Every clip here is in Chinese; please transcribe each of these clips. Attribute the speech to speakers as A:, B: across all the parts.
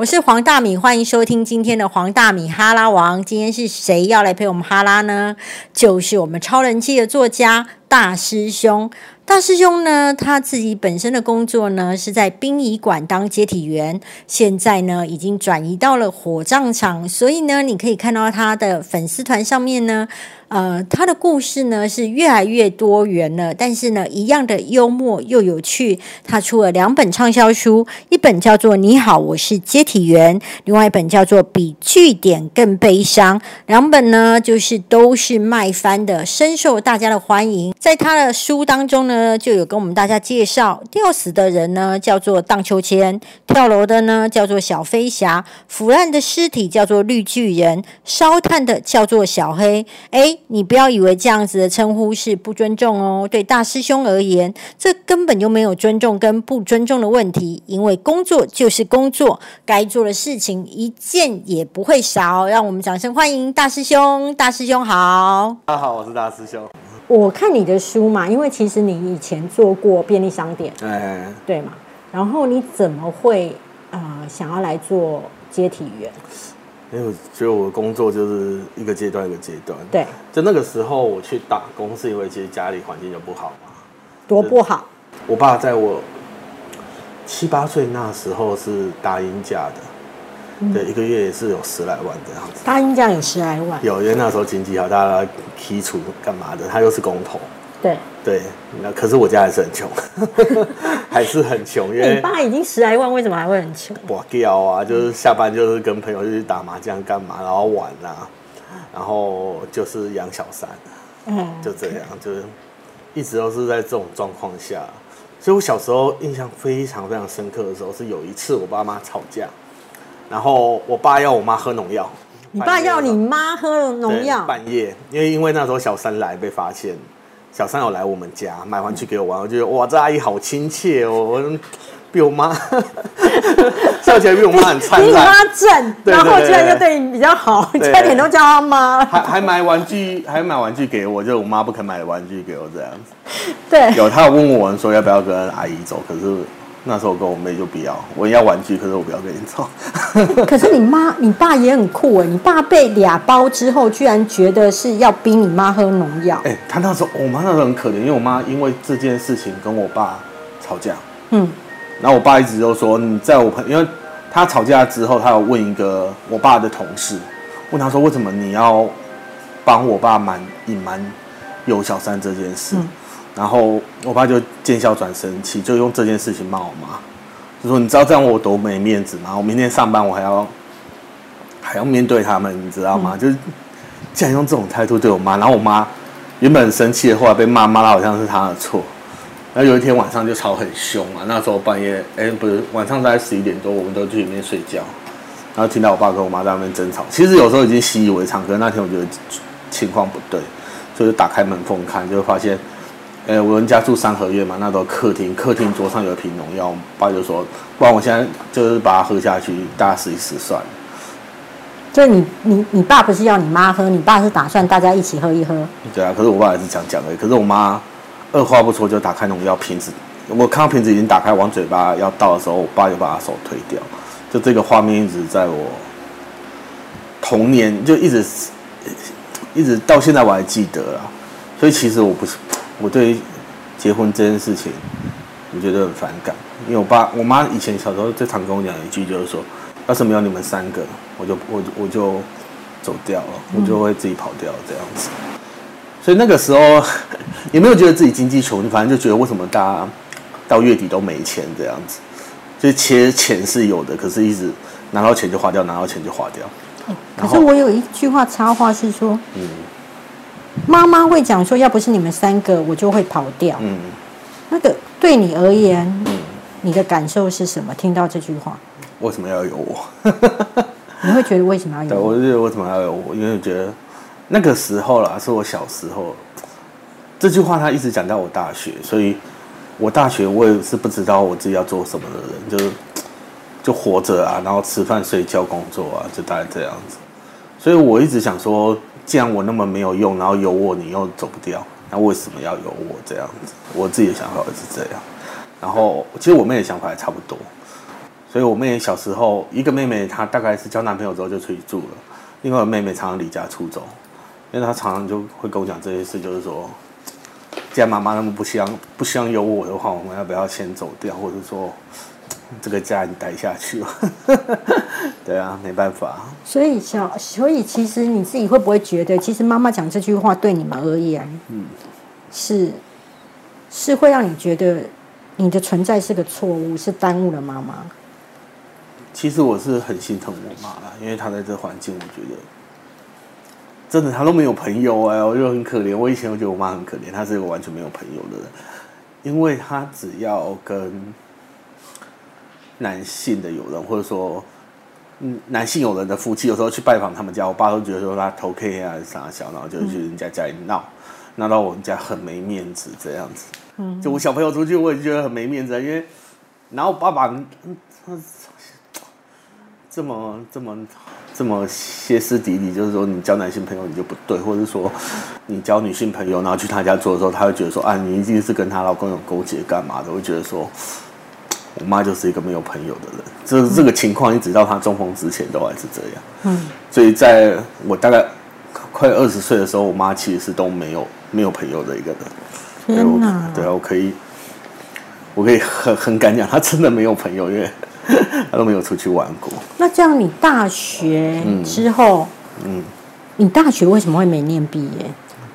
A: 我是黄大米，欢迎收听今天的黄大米哈拉王。今天是谁要来陪我们哈拉呢？就是我们超人气的作家大师兄。大师兄呢，他自己本身的工作呢是在殡仪馆当接体员，现在呢已经转移到了火葬场，所以呢，你可以看到他的粉丝团上面呢。呃，他的故事呢是越来越多元了，但是呢，一样的幽默又有趣。他出了两本畅销书，一本叫做《你好，我是接体员》，另外一本叫做《比据点更悲伤》。两本呢，就是都是卖翻的，深受大家的欢迎。在他的书当中呢，就有跟我们大家介绍，吊死的人呢叫做荡秋千，跳楼的呢叫做小飞侠，腐烂的尸体叫做绿巨人，烧炭的叫做小黑。哎。你不要以为这样子的称呼是不尊重哦。对大师兄而言，这根本就没有尊重跟不尊重的问题，因为工作就是工作，该做的事情一件也不会少。让我们掌声欢迎大师兄！大师兄好，
B: 大家好，我是大师兄。
A: 我看你的书嘛，因为其实你以前做过便利商店，哎，对嘛？然后你怎么会啊想要来做接体员？
B: 因为我觉得我的工作就是一个阶段一个阶段。
A: 对，
B: 就那个时候我去打工，是因为其实家里环境就不好嘛。
A: 多不好！
B: 我爸在我七八岁那时候是答应嫁的，对，一个月也是有十来万这样子。
A: 答应嫁有十来万？
B: 有，因为那时候经济好，大家提出干嘛的？他又是工头。
A: 对
B: 对，那可是我家还是很穷，还是很穷。因为
A: 你爸已经十来万，为什么还会很穷？
B: 哇掉啊！就是下班就是跟朋友去打麻将干嘛，然后玩啊，然后就是养小三，嗯，就这样，就是一直都是在这种状况下。所以我小时候印象非常非常深刻的时候，是有一次我爸妈吵架，然后我爸要我妈喝农药。
A: 你爸要你妈喝农药？
B: 半夜，因为因为那时候小三来被发现。小三有来我们家买玩具给我玩，我觉得哇，这阿姨好亲切哦，我比我妈 笑起来比我妈很灿烂，比
A: 你妈正，然后居然又对你比较好，差点都叫她妈，
B: 还还买玩具，还买玩具给我，就我妈不肯买玩具给我这样子。
A: 对，
B: 有她有问我说要不要跟阿姨走，可是。那时候我跟我妹就不要，我要玩具，可是我不要跟你吵。
A: 可是你妈、你爸也很酷哎，你爸被俩包之后，居然觉得是要逼你妈喝农药。
B: 哎，他那时候，我妈那时候很可怜，因为我妈因为这件事情跟我爸吵架。嗯。然后我爸一直都说你在我朋，因为他吵架之后，他有问一个我爸的同事，问他说为什么你要帮我爸瞒隐瞒有小三这件事？然后我爸就见笑转生气，就用这件事情骂我妈，就说你知道这样我多没面子吗？我明天上班我还要还要面对他们，你知道吗？就是竟然用这种态度对我妈。然后我妈原本很生气的，后来被骂骂到好像是她的错。然后有一天晚上就吵很凶嘛，那时候半夜哎不是晚上大概十一点多，我们都去里面睡觉，然后听到我爸跟我妈在那边争吵。其实有时候已经习以为常，可是那天我觉得情况不对，所以就打开门缝看，就会发现。哎，我们家住三合院嘛，那都客厅，客厅桌上有一瓶农药，我爸就说，不然我现在就是把它喝下去，大家试一试算了。
A: 就你你你爸不是要你妈喝，你爸是打算大家一起喝一喝。
B: 对啊，可是我爸也是这样讲的，可是我妈二话不说就打开农药瓶子，我看到瓶子已经打开往嘴巴要倒的时候，我爸就把他手推掉，就这个画面一直在我童年就一直一直到现在我还记得啊，所以其实我不是。我对结婚这件事情，我觉得很反感，因为我爸我妈以前小时候最常跟我讲一句，就是说，要是没有你们三个，我就我我就走掉了，我就会自己跑掉这样子。所以那个时候也没有觉得自己经济穷，反正就觉得为什么大家到月底都没钱这样子，就其实钱是有的，可是一直拿到钱就花掉，拿到钱就花掉。
A: 可是我有一句话插话是说，嗯。妈妈会讲说，要不是你们三个，我就会跑掉。嗯，那个对你而言，嗯，你的感受是什么？听到这句话，
B: 为什么要有我？
A: 你会觉得为什么要有？
B: 我就觉得为什么要有我？因为觉得那个时候啦，是我小时候，这句话他一直讲到我大学，所以我大学我也是不知道我自己要做什么的人，就是就活着啊，然后吃饭、睡觉、工作啊，就大概这样子。所以我一直想说。既然我那么没有用，然后有我你又走不掉，那为什么要有我这样子？我自己的想法也是这样。然后其实我妹的想法也差不多，所以我妹小时候一个妹妹，她大概是交男朋友之后就出去住了，另外一个妹妹常常离家出走，因为她常常就会跟我讲这些事，就是说，既然妈妈那么不希望不希望有我的话，我们要不要先走掉，或者说这个家你待下去？对啊，没办法。
A: 所以小，所以其实你自己会不会觉得，其实妈妈讲这句话对你们而言，嗯，是是会让你觉得你的存在是个错误，是耽误了妈妈。
B: 其实我是很心疼我妈啦，因为她在这环境，我觉得真的她都没有朋友哎，我就很可怜。我以前我觉得我妈很可怜，她是一个完全没有朋友的人，因为她只要跟男性的友人，或者说嗯男性友人的夫妻，有时候去拜访他们家，我爸都觉得说他头 K 啊傻小，然后就去人家家里闹，闹到我们家很没面子这样子。嗯，就我小朋友出去，我也觉得很没面子，因为然后爸爸嗯他。这么这么这么歇斯底里，就是说你交男性朋友你就不对，或者说你交女性朋友，然后去他家做的时候，他会觉得说啊，你一定是跟她老公有勾结干嘛的？会觉得说，我妈就是一个没有朋友的人。这这个情况一直到她中风之前都还是这样。嗯，所以在我大概快二十岁的时候，我妈其实是都没有没有朋友的一个人。
A: 天哪！
B: 对啊，我可以，我可以很很敢讲，她真的没有朋友，因为。她都没有出去玩过。
A: 那这样，你大学之后，嗯，你大学为什么会没念毕业？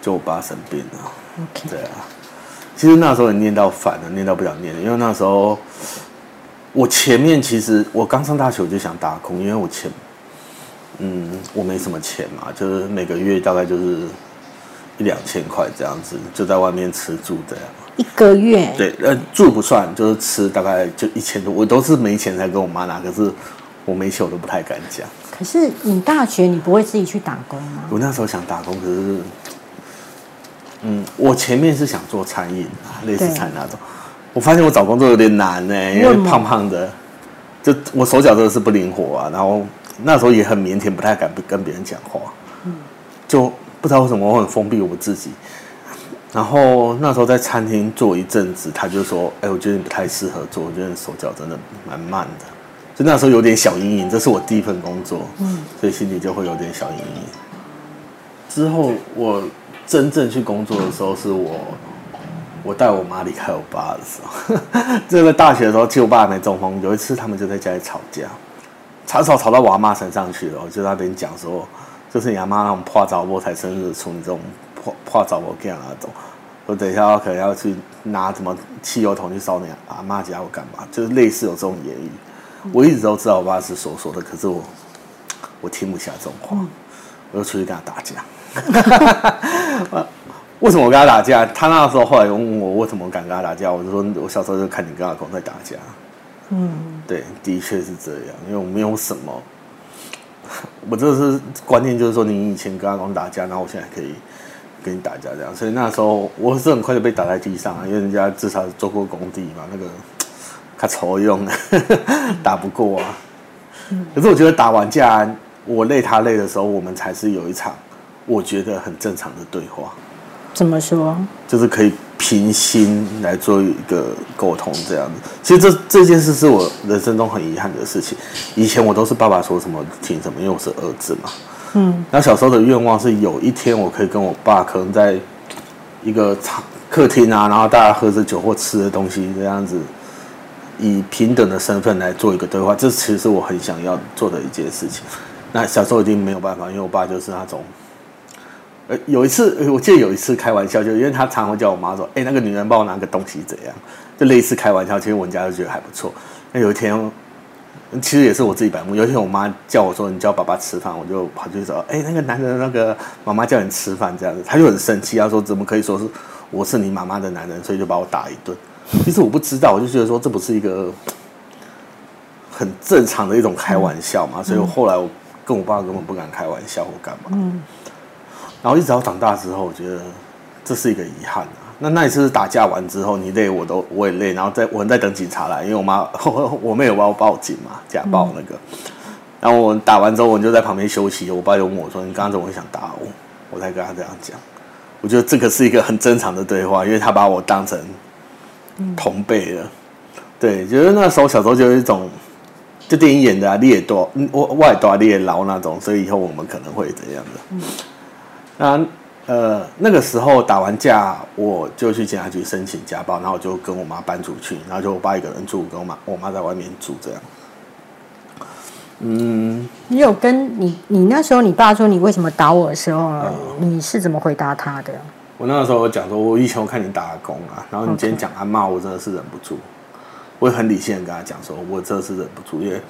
B: 就我爸生病了。
A: OK，
B: 对啊。其实那时候也念到烦了，念到不想念了，因为那时候我前面其实我刚上大学我就想打工，因为我钱，嗯，我没什么钱嘛，就是每个月大概就是一两千块这样子，就在外面吃住这样。
A: 一个月
B: 对，呃，住不算，就是吃大概就一千多。我都是没钱才跟我妈拿，可是我没钱我都不太敢讲。
A: 可是你大学你不会自己去打工吗？
B: 我那时候想打工，可是，嗯，我前面是想做餐饮啊，类似餐那种。我发现我找工作有点难呢，因为胖胖的，就我手脚真的是不灵活啊。然后那时候也很腼腆，不太敢跟别人讲话。嗯，就不知道为什么我很封闭我自己。然后那时候在餐厅做一阵子，他就说：“哎，我觉得你不太适合做，我觉得你手脚真的蛮慢的。”就那时候有点小阴影，这是我第一份工作，嗯，所以心里就会有点小阴影。之后我真正去工作的时候，是我我带我妈离开我爸的时候。这个大学的时候，其实我爸还没中风。有一次他们就在家里吵架，吵吵吵到我阿妈身上去了，我就在那边讲说：“就是你阿妈那种破糟波才生日出你这种。”破破找我干那种，我等一下可能要去拿什么汽油桶去烧你阿妈家，我干嘛？就是类似有这种言语。我一直都知道我爸是所说的，可是我我听不下这种话，我就出去跟他打架。为什么我跟他打架？他那时候后来问我为什么敢跟他打架，我就说我小时候就看你跟阿公在打架。嗯，对，的确是这样，因为我没有什么，我这是观念，就是说你以前跟阿公打架，然后我现在可以。跟你打架这样，所以那时候我是很快就被打在地上啊，因为人家至少做过工地嘛，那个他愁用的，打不过啊。可是我觉得打完架，我累他累的时候，我们才是有一场我觉得很正常的对话。
A: 怎么说？
B: 就是可以平心来做一个沟通这样子。其实这这件事是我人生中很遗憾的事情。以前我都是爸爸说什么听什么，因为我是儿子嘛。嗯，那小时候的愿望是有一天我可以跟我爸可能在一个场客厅啊，然后大家喝着酒或吃的东西这样子，以平等的身份来做一个对话。这其实是我很想要做的一件事情。那小时候已经没有办法，因为我爸就是那种，呃，有一次我记得有一次开玩笑，就因为他常会叫我妈说：“哎，那个女人帮我拿个东西怎样？”就类似开玩笑。其实我们家就觉得还不错。那有一天。其实也是我自己摆目。有一天我妈叫我说：“你叫爸爸吃饭。”我就跑去说：“哎，那个男人，那个妈妈叫你吃饭这样子。”他就很生气，他说：“怎么可以说是我是你妈妈的男人？”所以就把我打一顿。其实我不知道，我就觉得说这不是一个很正常的一种开玩笑嘛。所以我后来我跟我爸根本不敢开玩笑或干嘛。嗯。然后一直到长大之后，我觉得这是一个遗憾啊。那那一次打架完之后，你累我都我也累，然后在我在等警察来，因为我妈 我妹有帮我报警嘛，家暴那个。然后我打完之后，我就在旁边休息。我爸就问我说：“你刚刚怎么会想打我？”我才跟他这样讲。我觉得这个是一个很正常的对话，因为他把我当成同辈了。对，觉得那时候小时候就有一种就电影演的啊，你也多，我我也多，你也老那种，所以以后我们可能会怎样的？那呃那个时候打完架，我就去警察局申请家暴，然后我就跟我妈搬出去，然后就我爸一个人住，跟我妈我妈在外面住这样。
A: 嗯，你有跟你你那时候你爸说你为什么打我的时候，你是怎么回答他的？
B: 我那个时候讲说，我以前我看你打工啊，然后你今天讲他骂我，真的是忍不住。我也很理性的跟他讲说，我真的是忍不住，因为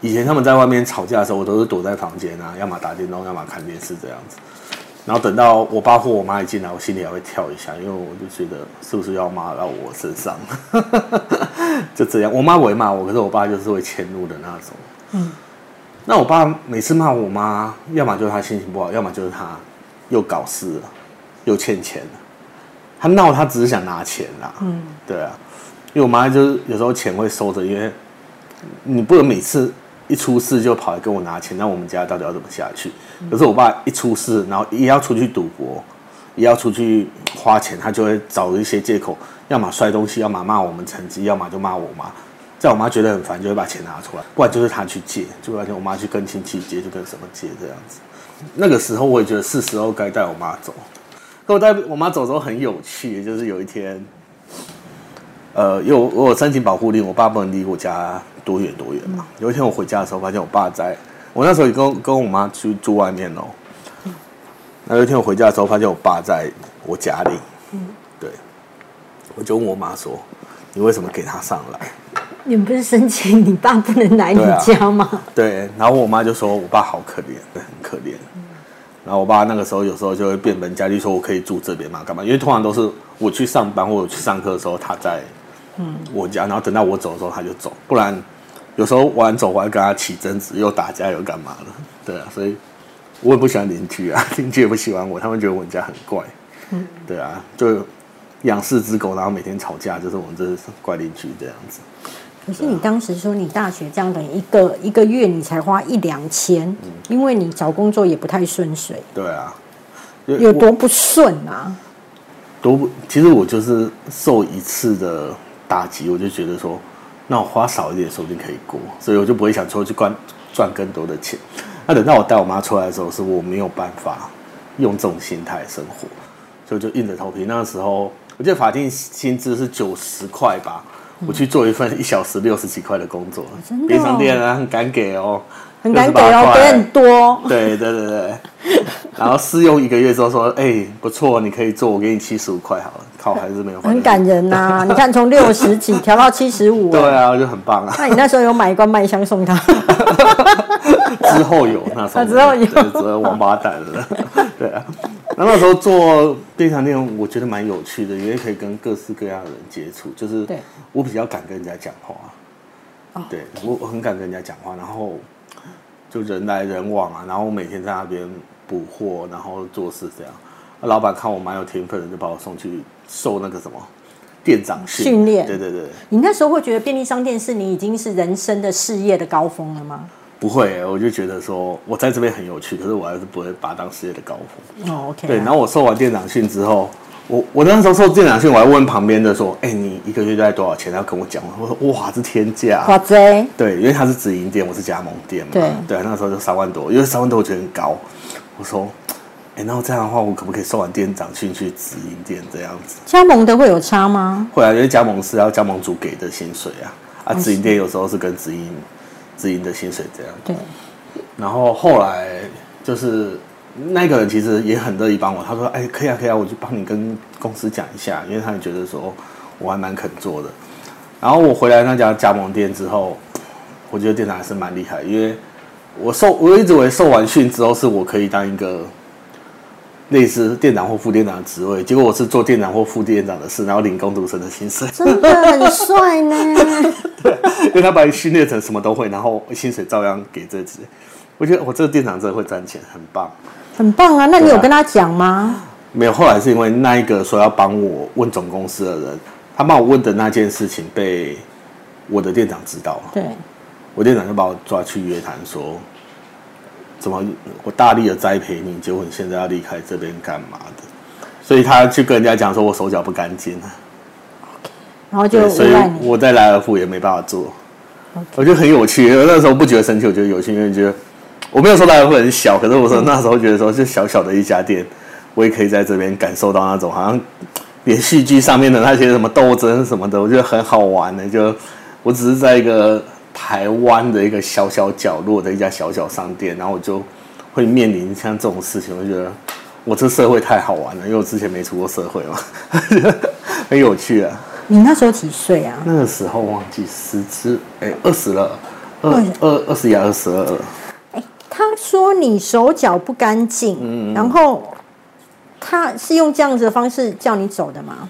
B: 以前他们在外面吵架的时候，我都是躲在房间啊，要么打电动，要么看电视这样子。然后等到我爸或我妈一进来，我心里还会跳一下，因为我就觉得是不是要骂到我身上？就这样，我妈不会骂我，可是我爸就是会迁怒的那种。嗯，那我爸每次骂我妈，要么就是他心情不好，要么就是他又搞事了。又欠钱了，他闹，他只是想拿钱啦。嗯，对啊，因为我妈就是有时候钱会收着，因为你不能每次一出事就跑来跟我拿钱，那我们家到底要怎么下去？可是我爸一出事，然后也要出去赌博，也要出去花钱，他就会找一些借口，要么摔东西，要么骂我们成绩，要么就骂我妈。在我妈觉得很烦，就会把钱拿出来，不然就是他去借，就而且我妈去跟亲戚借，就跟什么借这样子。那个时候我也觉得是时候该带我妈走。可我带我妈走的时候很有趣，就是有一天，呃，因为我我申请保护令，我爸不能离我家多远多远嘛。有一天我回家的时候，发现我爸在，我那时候也跟跟我妈去住外面哦。那有一天我回家的时候，发现我爸在我家里。嗯，对，我就问我妈说：“你为什么给他上来？”
A: 你们不是申请你爸不能来你家吗？
B: 对，然后我妈就说：“我爸好可怜，很可怜。”然后我爸那个时候有时候就会变本加厉说：“我可以住这边嘛？干嘛？因为通常都是我去上班或者去上课的时候，他在嗯我家，然后等到我走的时候他就走，不然有时候晚走我还跟他起争执，又打架又干嘛的，对啊，所以我也不喜欢邻居啊，邻居也不喜欢我，他们觉得我们家很怪，嗯，对啊，就养四只狗，然后每天吵架，就是我们这是怪邻居这样子。”
A: 可是你当时说你大学这样等一个一个月你才花一两千，因为你找工作也不太顺遂。
B: 对啊，
A: 有多不顺啊？
B: 多不，其实我就是受一次的打击，我就觉得说，那我花少一点说不定可以过，所以我就不会想说去赚赚更多的钱。那等到我带我妈出来的时候，是我没有办法用这种心态生活，所以就硬着头皮。那个时候，我记得法定薪资是九十块吧。我去做一份一小时六十几块的工作，便商店啊，很敢给哦，
A: 很敢给哦，给很多。
B: 对对对对，然后试用一个月之后说，哎，不错，你可以做，我给你七十五块好了。靠，还是没有。
A: 很感人呐，你看从六十几调到七十五，
B: 对啊，就很棒啊。
A: 那你那时候有买一罐麦香送他？
B: 之后有那时候，
A: 之后有，
B: 只有王八蛋了。对啊。那那时候做便利店，我觉得蛮有趣的，因为可以跟各式各样的人接触。就是我比较敢跟人家讲话，对我我很敢跟人家讲话，然后就人来人往啊，然后我每天在那边补货，然后做事这样。老板看我蛮有天分的，就把我送去受那个什么店长
A: 训练。
B: 对对对。
A: 你那时候会觉得便利商店是你已经是人生的事业的高峰了吗？
B: 不会，我就觉得说，我在这边很有趣，可是我还是不会把它当事业的高峰。
A: 哦，OK。
B: 对，然后我受完店长训之后，我我那时候受店长训，我还问旁边的说：“哎，你一个月大概多少钱？”他跟我讲，我说：“哇，是天价。”
A: 哇塞！
B: 对，因为他是直营店，我是加盟店嘛。
A: 对
B: 对，那时候就三万多，因为三万多我觉得很高。我说：“哎，那这样的话，我可不可以送完店长训去直营店这样子？”
A: 加盟的会有差吗？
B: 会啊，因为加盟是要加盟主给的薪水啊，啊，直营店有时候是跟直营直营的薪水这样。
A: 对。
B: 然后后来就是那个人其实也很乐意帮我，他说：“哎，可以啊，可以啊，我就帮你跟公司讲一下，因为他也觉得说我还蛮肯做的。”然后我回来那家加盟店之后，我觉得店长还是蛮厉害，因为我受我一直以为受完训之后是我可以当一个类似店长或副店长的职位，结果我是做店长或副店长的事，然后领工读生的薪水，
A: 真的很帅呢。
B: 对，因为他把你训练成什么都会，然后薪水照样给这只。我觉得我这个店长真的会赚钱，很棒，
A: 很棒啊！那你有跟他讲吗？
B: 没有，后来是因为那一个说要帮我问总公司的人，他帮我问的那件事情被我的店长知道了。
A: 对，
B: 我店长就把我抓去约谈，说怎么我大力的栽培你，结果你现在要离开这边干嘛的？所以他去跟人家讲说我手脚不干净
A: 然后就
B: 所以我在莱尔富也没办法做。我觉得很有趣。那时候不觉得生气，我觉得有趣，因为觉得我没有说大家会很小，可是我说那时候觉得说，就小小的一家店，我也可以在这边感受到那种好像连续剧上面的那些什么斗争什么的，我觉得很好玩的。就我只是在一个台湾的一个小小角落的一家小小商店，然后我就会面临像这种事情，我觉得我这社会太好玩了，因为我之前没出过社会嘛，很有趣啊。
A: 你那时候几岁啊？
B: 那个时候忘记十之哎二十了，二二二十一二十二了。
A: 哎，他说你手脚不干净，嗯，然后他是用这样子的方式叫你走的吗？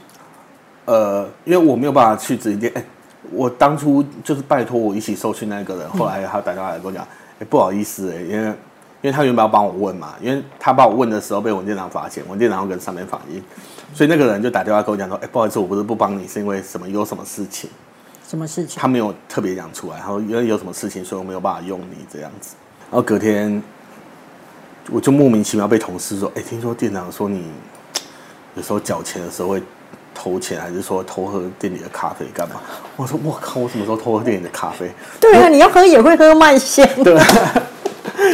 B: 呃，因为我没有办法去直营店，哎，我当初就是拜托我一起受训那个人，后来他打电话来跟我讲，哎，不好意思，哎，因为因为他原本要帮我问嘛，因为他帮我问的时候被文店长发现，文店长要跟上面反映。所以那个人就打电话跟我讲说：“哎，不好意思，我不是不帮你，是因为什么有什么事情？
A: 什么事情？
B: 他没有特别讲出来。然后因为有什么事情，所以我没有办法用你这样子。然后隔天，我就莫名其妙被同事说：‘哎，听说店长说你有时候缴钱的时候会偷钱，还是说偷喝店里的咖啡干嘛？’我说：‘我靠，我什么时候偷喝店里的咖啡？’
A: 对啊，你要喝也会喝慢线。
B: 对，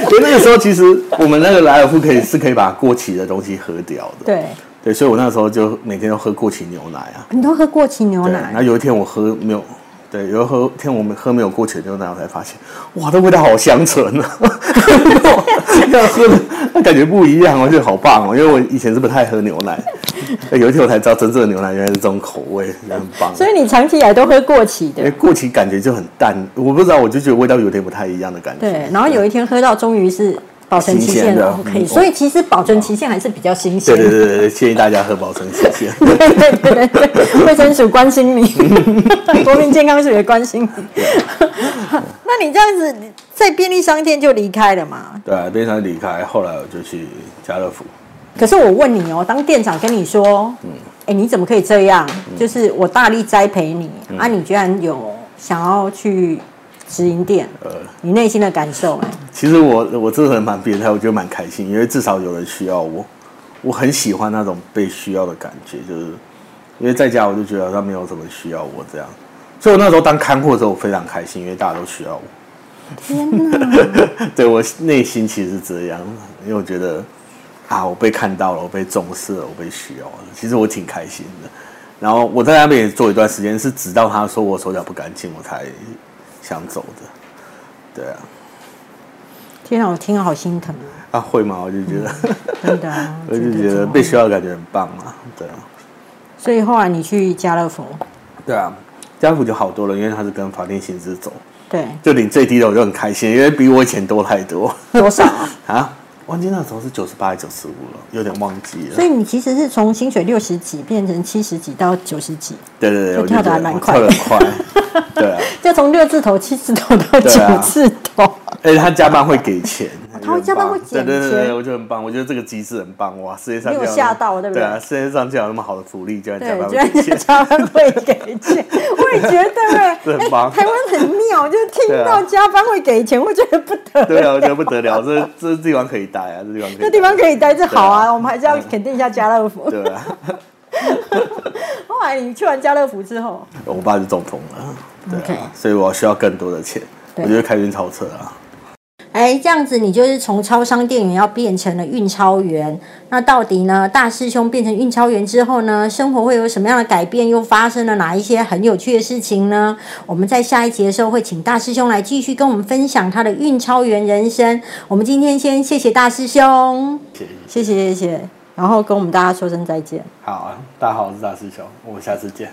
B: 所以那个时候其实我们那个莱尔夫可以是可以把过期的东西喝掉的。
A: 对。
B: 对，所以我那时候就每天都喝过期牛奶啊。
A: 你都喝过期牛奶？
B: 然后有一天我喝没有，对，有一喝天我们喝没有过期牛奶，我才发现，哇，这味道好香醇啊！要喝的那感觉不一样，我觉得好棒哦，因为我以前是不太喝牛奶，有一天我才知道真正的牛奶原来是这种口味，很棒。
A: 所以你长期以来都喝过期的？
B: 过期感觉就很淡，我不知道，我就觉得味道有点不太一样的感觉。
A: 对，然后有一天喝到，终于是。保存期限的 OK，所以其实保存期限还是比较新鲜。
B: 对对对对，建议大家喝保存期限。
A: 对对对对，卫生署关心你，国民健康署也关心你。那你这样子在便利商店就离开了嘛？
B: 对，啊便利商店离开，后来我就去家乐福。
A: 可是我问你哦，当店长跟你说，嗯，哎，你怎么可以这样？就是我大力栽培你啊，你居然有想要去。直营店，呃，你内心的感受哎，
B: 其实我我这个人蛮变态，我觉得蛮开心，因为至少有人需要我，我很喜欢那种被需要的感觉，就是因为在家我就觉得他没有什么需要我这样，所以我那时候当看货的时候我非常开心，因为大家都需要我。
A: 天哪！
B: 对我内心其实是这样，因为我觉得啊，我被看到了，我被重视了，我被需要了，其实我挺开心的。然后我在那边也做一段时间，是直到他说我手脚不干净，我才。想走的，对啊。
A: 天啊，我听了好心疼
B: 啊！啊，会吗？我就觉得，
A: 真的，啊
B: 我就觉得被需要感觉很棒啊，对啊。
A: 所以后来你去家乐福，
B: 对啊，家乐福就好多了，因为他是跟法定薪资走，
A: 对，
B: 就领最低的我就很开心，因为比我以前多太多。
A: 多少
B: 啊？忘记那时候是九十八还是九十五了，有点忘记了。
A: 所以你其实是从薪水六十几变成七十几到九十几，
B: 对对对，
A: 跳的还蛮快，
B: 跳的快，对啊，
A: 就从六字头、七字头到九字头。
B: 而且他加班会给钱。
A: 他会加班会减
B: 对对对，我觉得很棒，我觉得这个机制很棒哇！世界上没有
A: 吓到，对不对？对
B: 啊，世界上竟然有那么好的福利，居然加班
A: 会给钱，加班会给钱，我也觉得哎，
B: 很棒。
A: 台湾很妙，就是听到加班会给钱，我觉得不得了。
B: 对啊，我觉得不得了，这这地方可以待啊，这地方
A: 这地方可以待，这好啊，我们还是要肯定一下家乐福。
B: 对啊。
A: 后来你去完家乐福之后，
B: 我爸就中风了，对啊，所以我需要更多的钱，我就开运钞车啊。
A: 哎，这样子你就是从超商店员要变成了运钞员。那到底呢？大师兄变成运钞员之后呢，生活会有什么样的改变？又发生了哪一些很有趣的事情呢？我们在下一集的时候会请大师兄来继续跟我们分享他的运钞员人生。我们今天先谢谢大师兄，谢谢谢谢，然后跟我们大家说声再见。
B: 好啊，大家好，我是大师兄，我们下次见。